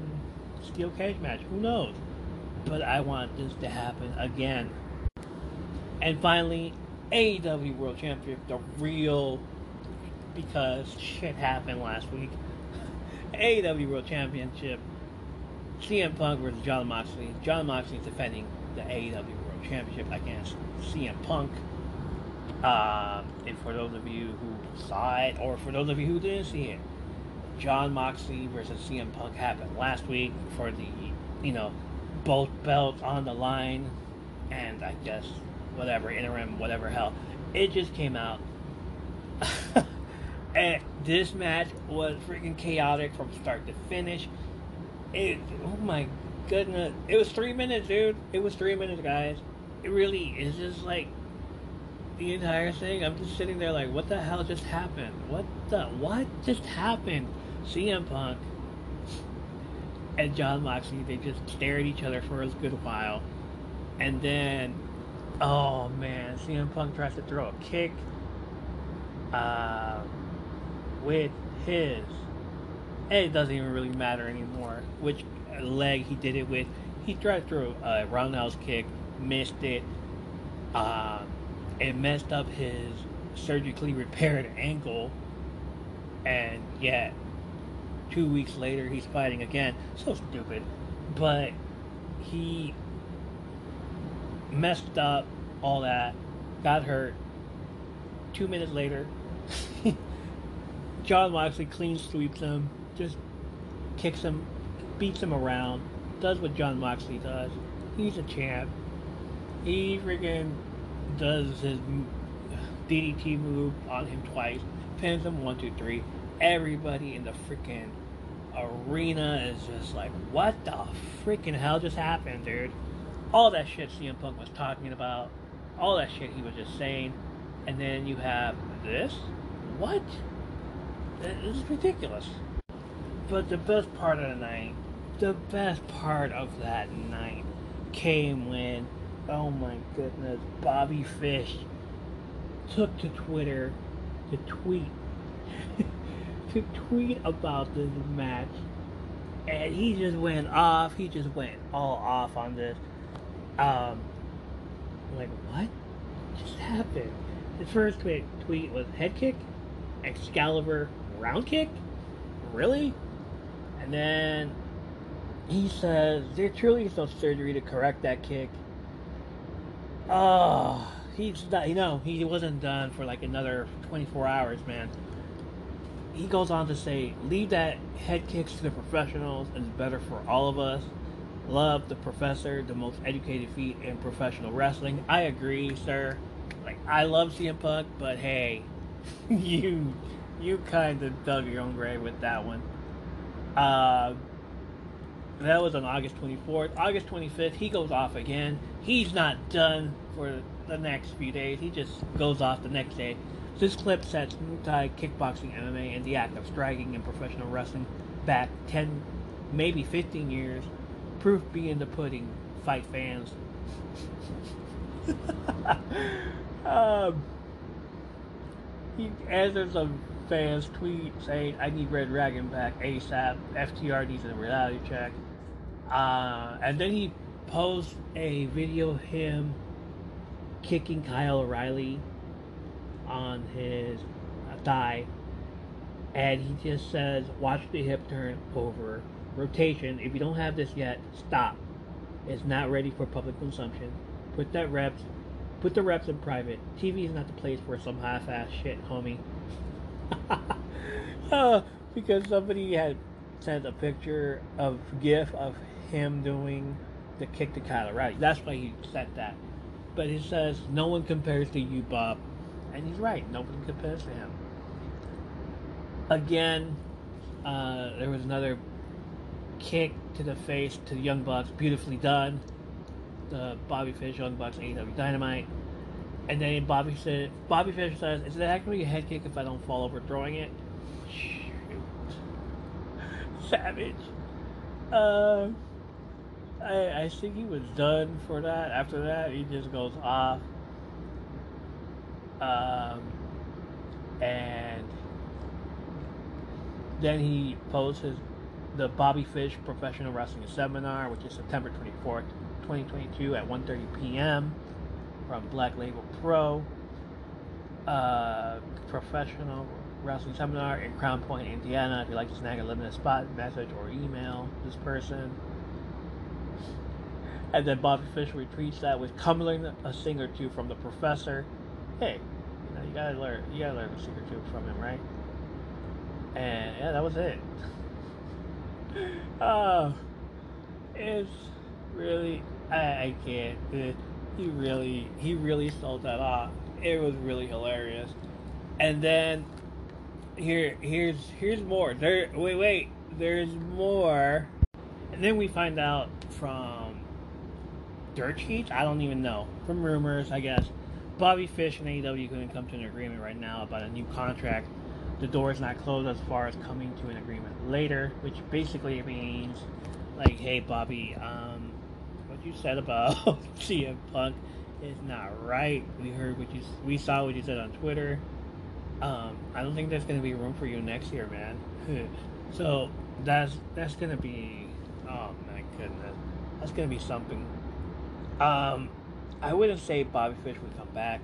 steel cage match. Who knows? But I want this to happen again. And finally, AEW World Championship, the real, because shit happened last week. AEW World Championship, CM Punk versus Jon Moxley. Jon Moxley is defending the AEW World Championship against CM Punk. Uh, and for those of you who saw it, or for those of you who didn't see it, Jon Moxley versus CM Punk happened last week for the, you know, both belts on the line, and I guess whatever interim, whatever hell. It just came out. And this match was freaking chaotic from start to finish. It, oh my goodness. It was three minutes, dude. It was three minutes, guys. It really is just like the entire thing. I'm just sitting there like, what the hell just happened? What the, what just happened? CM Punk and Jon Moxley, they just stare at each other for a good while. And then, oh man, CM Punk tries to throw a kick uh, with his. It doesn't even really matter anymore which leg he did it with. He tried to throw a roundhouse kick, missed it. Uh, it messed up his surgically repaired ankle. And yet, two weeks later, he's fighting again. So stupid. But he messed up all that, got hurt. Two minutes later, Jon Moxley clean sweeps him, just kicks him, beats him around, does what Jon Moxley does. He's a champ. He freaking does his DDT move on him twice, pins him one, two, three. Everybody in the freaking arena is just like, what the freaking hell just happened, dude? All that shit CM Punk was talking about, all that shit he was just saying, and then you have this? What? This is ridiculous. But the best part of the night, the best part of that night came when, oh my goodness, Bobby Fish took to Twitter to tweet to tweet about this match and he just went off he just went all off on this. Um like what just happened? His first tweet, tweet was head kick excalibur round kick? Really? And then he says there truly is no surgery to correct that kick. Oh he's not you know he wasn't done for like another 24 hours man he goes on to say leave that head kicks to the professionals it's better for all of us love the professor the most educated feet in professional wrestling i agree sir like i love CM Punk but hey you you kind of dug your own grave with that one uh that was on August 24th. August 25th, he goes off again. He's not done for the next few days. He just goes off the next day. This clip sets Muay Thai, kickboxing, MMA, and the act of striking in professional wrestling back 10, maybe 15 years. Proof being the pudding. Fight fans. um, he answers some fans' tweet saying, I need Red Dragon back ASAP. FTR needs a reality check. Uh, and then he posts a video of him kicking Kyle O'Reilly on his thigh, and he just says, "Watch the hip turn over rotation. If you don't have this yet, stop. It's not ready for public consumption. Put that reps, put the reps in private. TV is not the place for some half-ass shit, homie." uh, because somebody had sent a picture of GIF of him doing the kick to Kyle O'Reilly. That's why he sent that. But he says no one compares to you, Bob, and he's right. Nobody compares to him. Again, uh, there was another kick to the face to the Young Bucks, beautifully done. The Bobby Fish, Young Bucks, AEW Dynamite. And then Bobby said, Bobby Fish says, "Is it actually a head kick if I don't fall over throwing it?" Shoot, savage. Uh, I I think he was done for that. After that, he just goes off. Um, and then he posts his the Bobby Fish Professional Wrestling Seminar, which is September 24th, 2022 at 1.30 p.m. from Black Label Pro. Uh, professional Wrestling Seminar in Crown Point, Indiana. If you'd like to snag a limited spot, message or email this person. And then Bobby Fish retweets that with learn a thing or two from the professor. Hey, you you gotta learn you gotta learn a thing or from him, right? And yeah, that was it. Oh, it's really I, I can't. He really he really sold that off. It was really hilarious. And then here, here's here's more. There, wait, wait. There's more. And then we find out from dirt sheets. I don't even know. From rumors, I guess. Bobby Fish and AEW couldn't come to an agreement right now about a new contract. The door is not closed as far as coming to an agreement later, which basically means, like, hey, Bobby, um, what you said about CM Punk is not right. We heard what you, we saw what you said on Twitter. Um, I don't think there's gonna be room for you next year, man. so that's that's gonna be, oh my goodness, that's gonna be something. Um, I wouldn't say Bobby Fish would come back.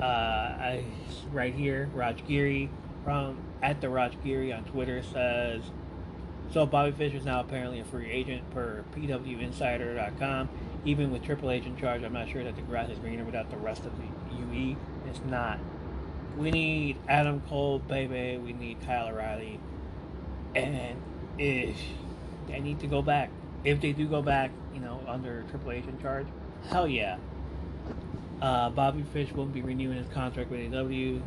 Uh, I right here, Raj Giri from at the Raj Giri on Twitter says. So Bobby Fish is now apparently a free agent per PWInsider.com. Even with Triple H in charge, I'm not sure that the grass is greener without the rest of the UE. It's not. We need Adam Cole, baby. We need Kyle O'Reilly. And if they need to go back, if they do go back, you know, under Triple H in charge, hell yeah. Uh, Bobby Fish won't be renewing his contract with AEW.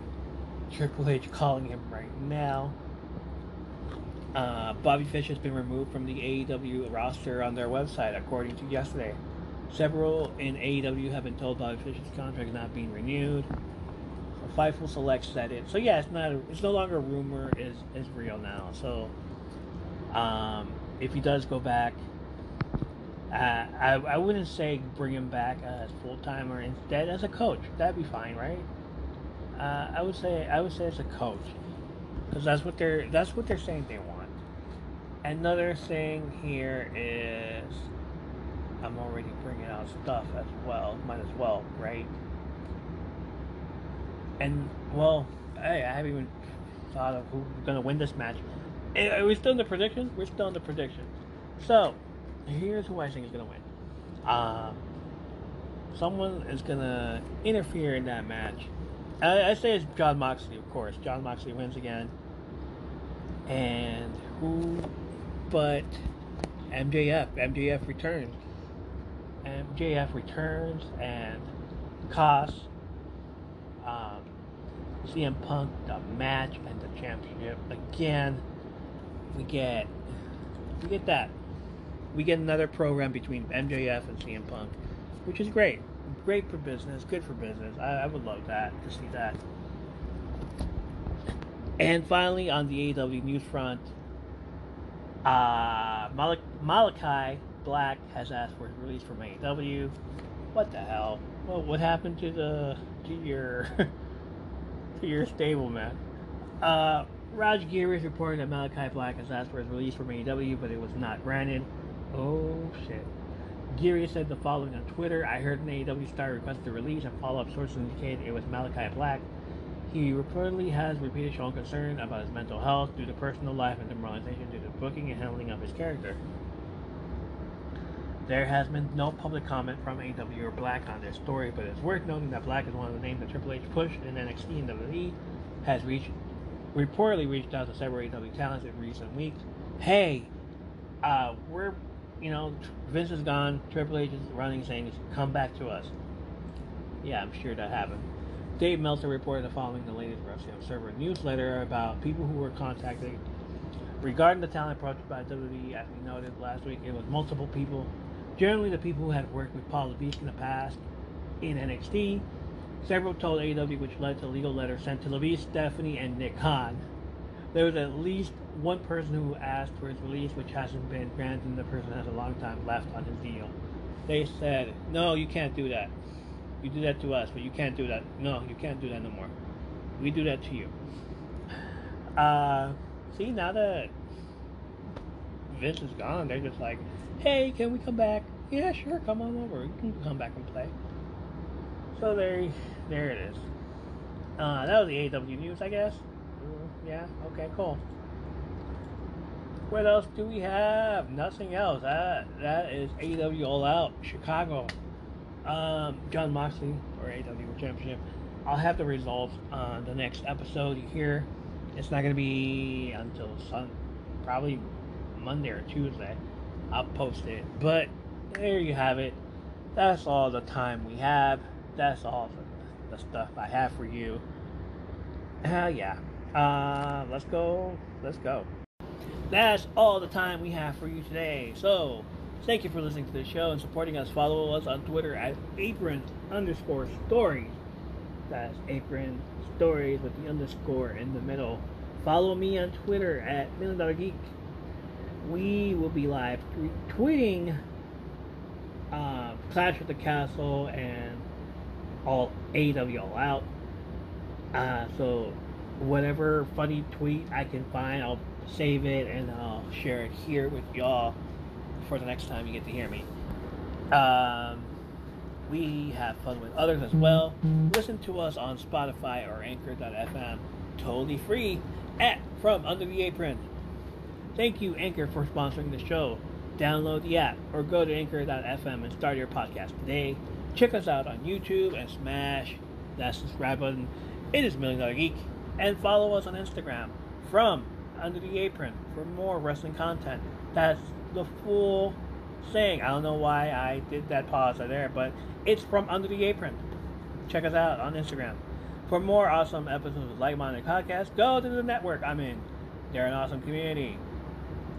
Triple H calling him right now. Uh, Bobby Fish has been removed from the AEW roster on their website, according to yesterday. Several in AEW have been told Bobby Fish's contract is not being renewed. So Fightful Select said it. So yeah, it's not. It's no longer a rumor. is is real now. So um, if he does go back, uh, I I wouldn't say bring him back as full time or instead as a coach. That'd be fine, right? Uh, I would say I would say as a coach because that's what they're that's what they're saying they want. Another thing here is I'm already bringing out stuff as well. Might as well, right? And well, hey, I haven't even thought of who's gonna win this match. Are we still in the predictions? We're still in the predictions. So here's who I think is gonna win. Um, someone is gonna interfere in that match. I, I say it's Jon Moxley, of course. Jon Moxley wins again. And who but MJF. MJF returns. MJF returns and costs um, CM Punk the match and the championship again. We get we get that. We get another program between MJF and CM Punk, which is great. Great for business, good for business. I, I would love that to see that. And finally, on the AEW news front, uh, Mal- Malachi Black has asked for his release from AEW. What the hell? Well, what happened to the to your to your stable man? Uh, Raj Giri is reporting that Malachi Black has asked for his release from AEW, but it was not granted. Oh shit. Giri said the following on Twitter I heard an AEW star request a release, and follow up sources indicated it was Malachi Black. He reportedly has repeated shown concern about his mental health due to personal life and demoralization due to booking and handling of his character. There has been no public comment from AEW or Black on this story, but it's worth noting that Black is one of the names that Triple H pushed in NXT and WWE, has reached reportedly reached out to several AEW talents in recent weeks. Hey, uh, we're, you know, Vince is gone, Triple H is running, saying, come back to us. Yeah, I'm sure that happened. Dave Meltzer reported the following the latest Wrestling Observer newsletter about people who were contacted regarding the talent approached by WWE. As we noted last week, it was multiple people. Generally, the people who had worked with Paul Levesque in the past in NXT. Several told AEW, which led to legal letters sent to Levesque, Stephanie, and Nick Khan. There was at least one person who asked for his release, which hasn't been granted, and the person has a long time left on his deal. They said, "No, you can't do that." You do that to us, but you can't do that. No, you can't do that no more. We do that to you. Uh, see, now that Vince is gone, they're just like, hey, can we come back? Yeah, sure, come on over. You can come back and play. So there, there it is. Uh, that was the AW news, I guess. Mm, yeah, okay, cool. What else do we have? Nothing else. That that is AW All Out Chicago um, Jon Moxley for AW Championship. I'll have the results on the next episode here. It's not to be until sun, probably Monday or Tuesday. I'll post it. But there you have it. That's all the time we have. That's all the, the stuff I have for you. Hell yeah. Uh, let's go. Let's go. That's all the time we have for you today. So, thank you for listening to the show and supporting us. Follow us on Twitter at apron underscore stories. That's apron stories with the underscore in the middle. Follow me on Twitter at Million Dollar Geek. We will be live tweeting uh, Clash at the Castle and all eight of y'all Out. Uh, so whatever funny tweet I can find, I'll save it and I'll share it here with y'all for the next time you get to hear me. Um, we have fun with others as well. Listen to us on Spotify or Anchor.fm, totally free at From Under the Apron. Thank you, Anchor, for sponsoring the show. Download the app or go to Anchor.fm and start your podcast today. Check us out on YouTube and smash that subscribe button. It is Million Dollar Geek. And follow us on Instagram from Under the Apron for more wrestling content. That's the full saying. I don't know why I did that pause there, but it's from Under the Apron. Check us out on Instagram. For more awesome episodes of Like Minded Podcast, go to the network I'm in. They're an awesome community.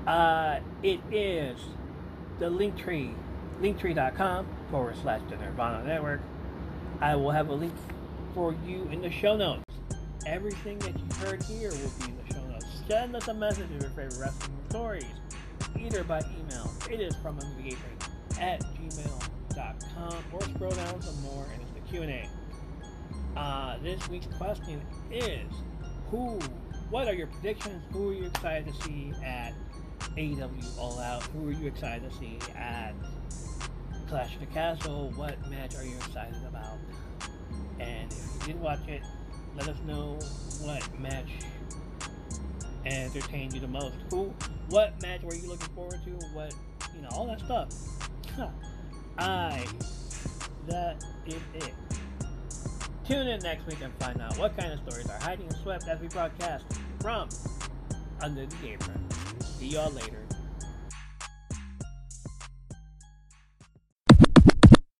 Uh, it is the Linktree, linktree.com forward slash the Nerdvana Network. I will have a link for you in the show notes. Everything that you heard here will be Send us a message of your favorite wrestling stories, either by email. It is from apron at gmail.com or scroll down some more and it's the Q&A. Uh, this week's question is, who, what are your predictions? Who are you excited to see at AEW All Out? Who are you excited to see at Clash of the Castle? What match are you excited about? And if you did watch it, let us know what match entertained you the most. Who, what match were you looking forward to? What, you know, all that stuff. I, that is it. Tune in next week and find out what kind of stories are hiding and swept as we broadcast from Under the Apron. See y'all later.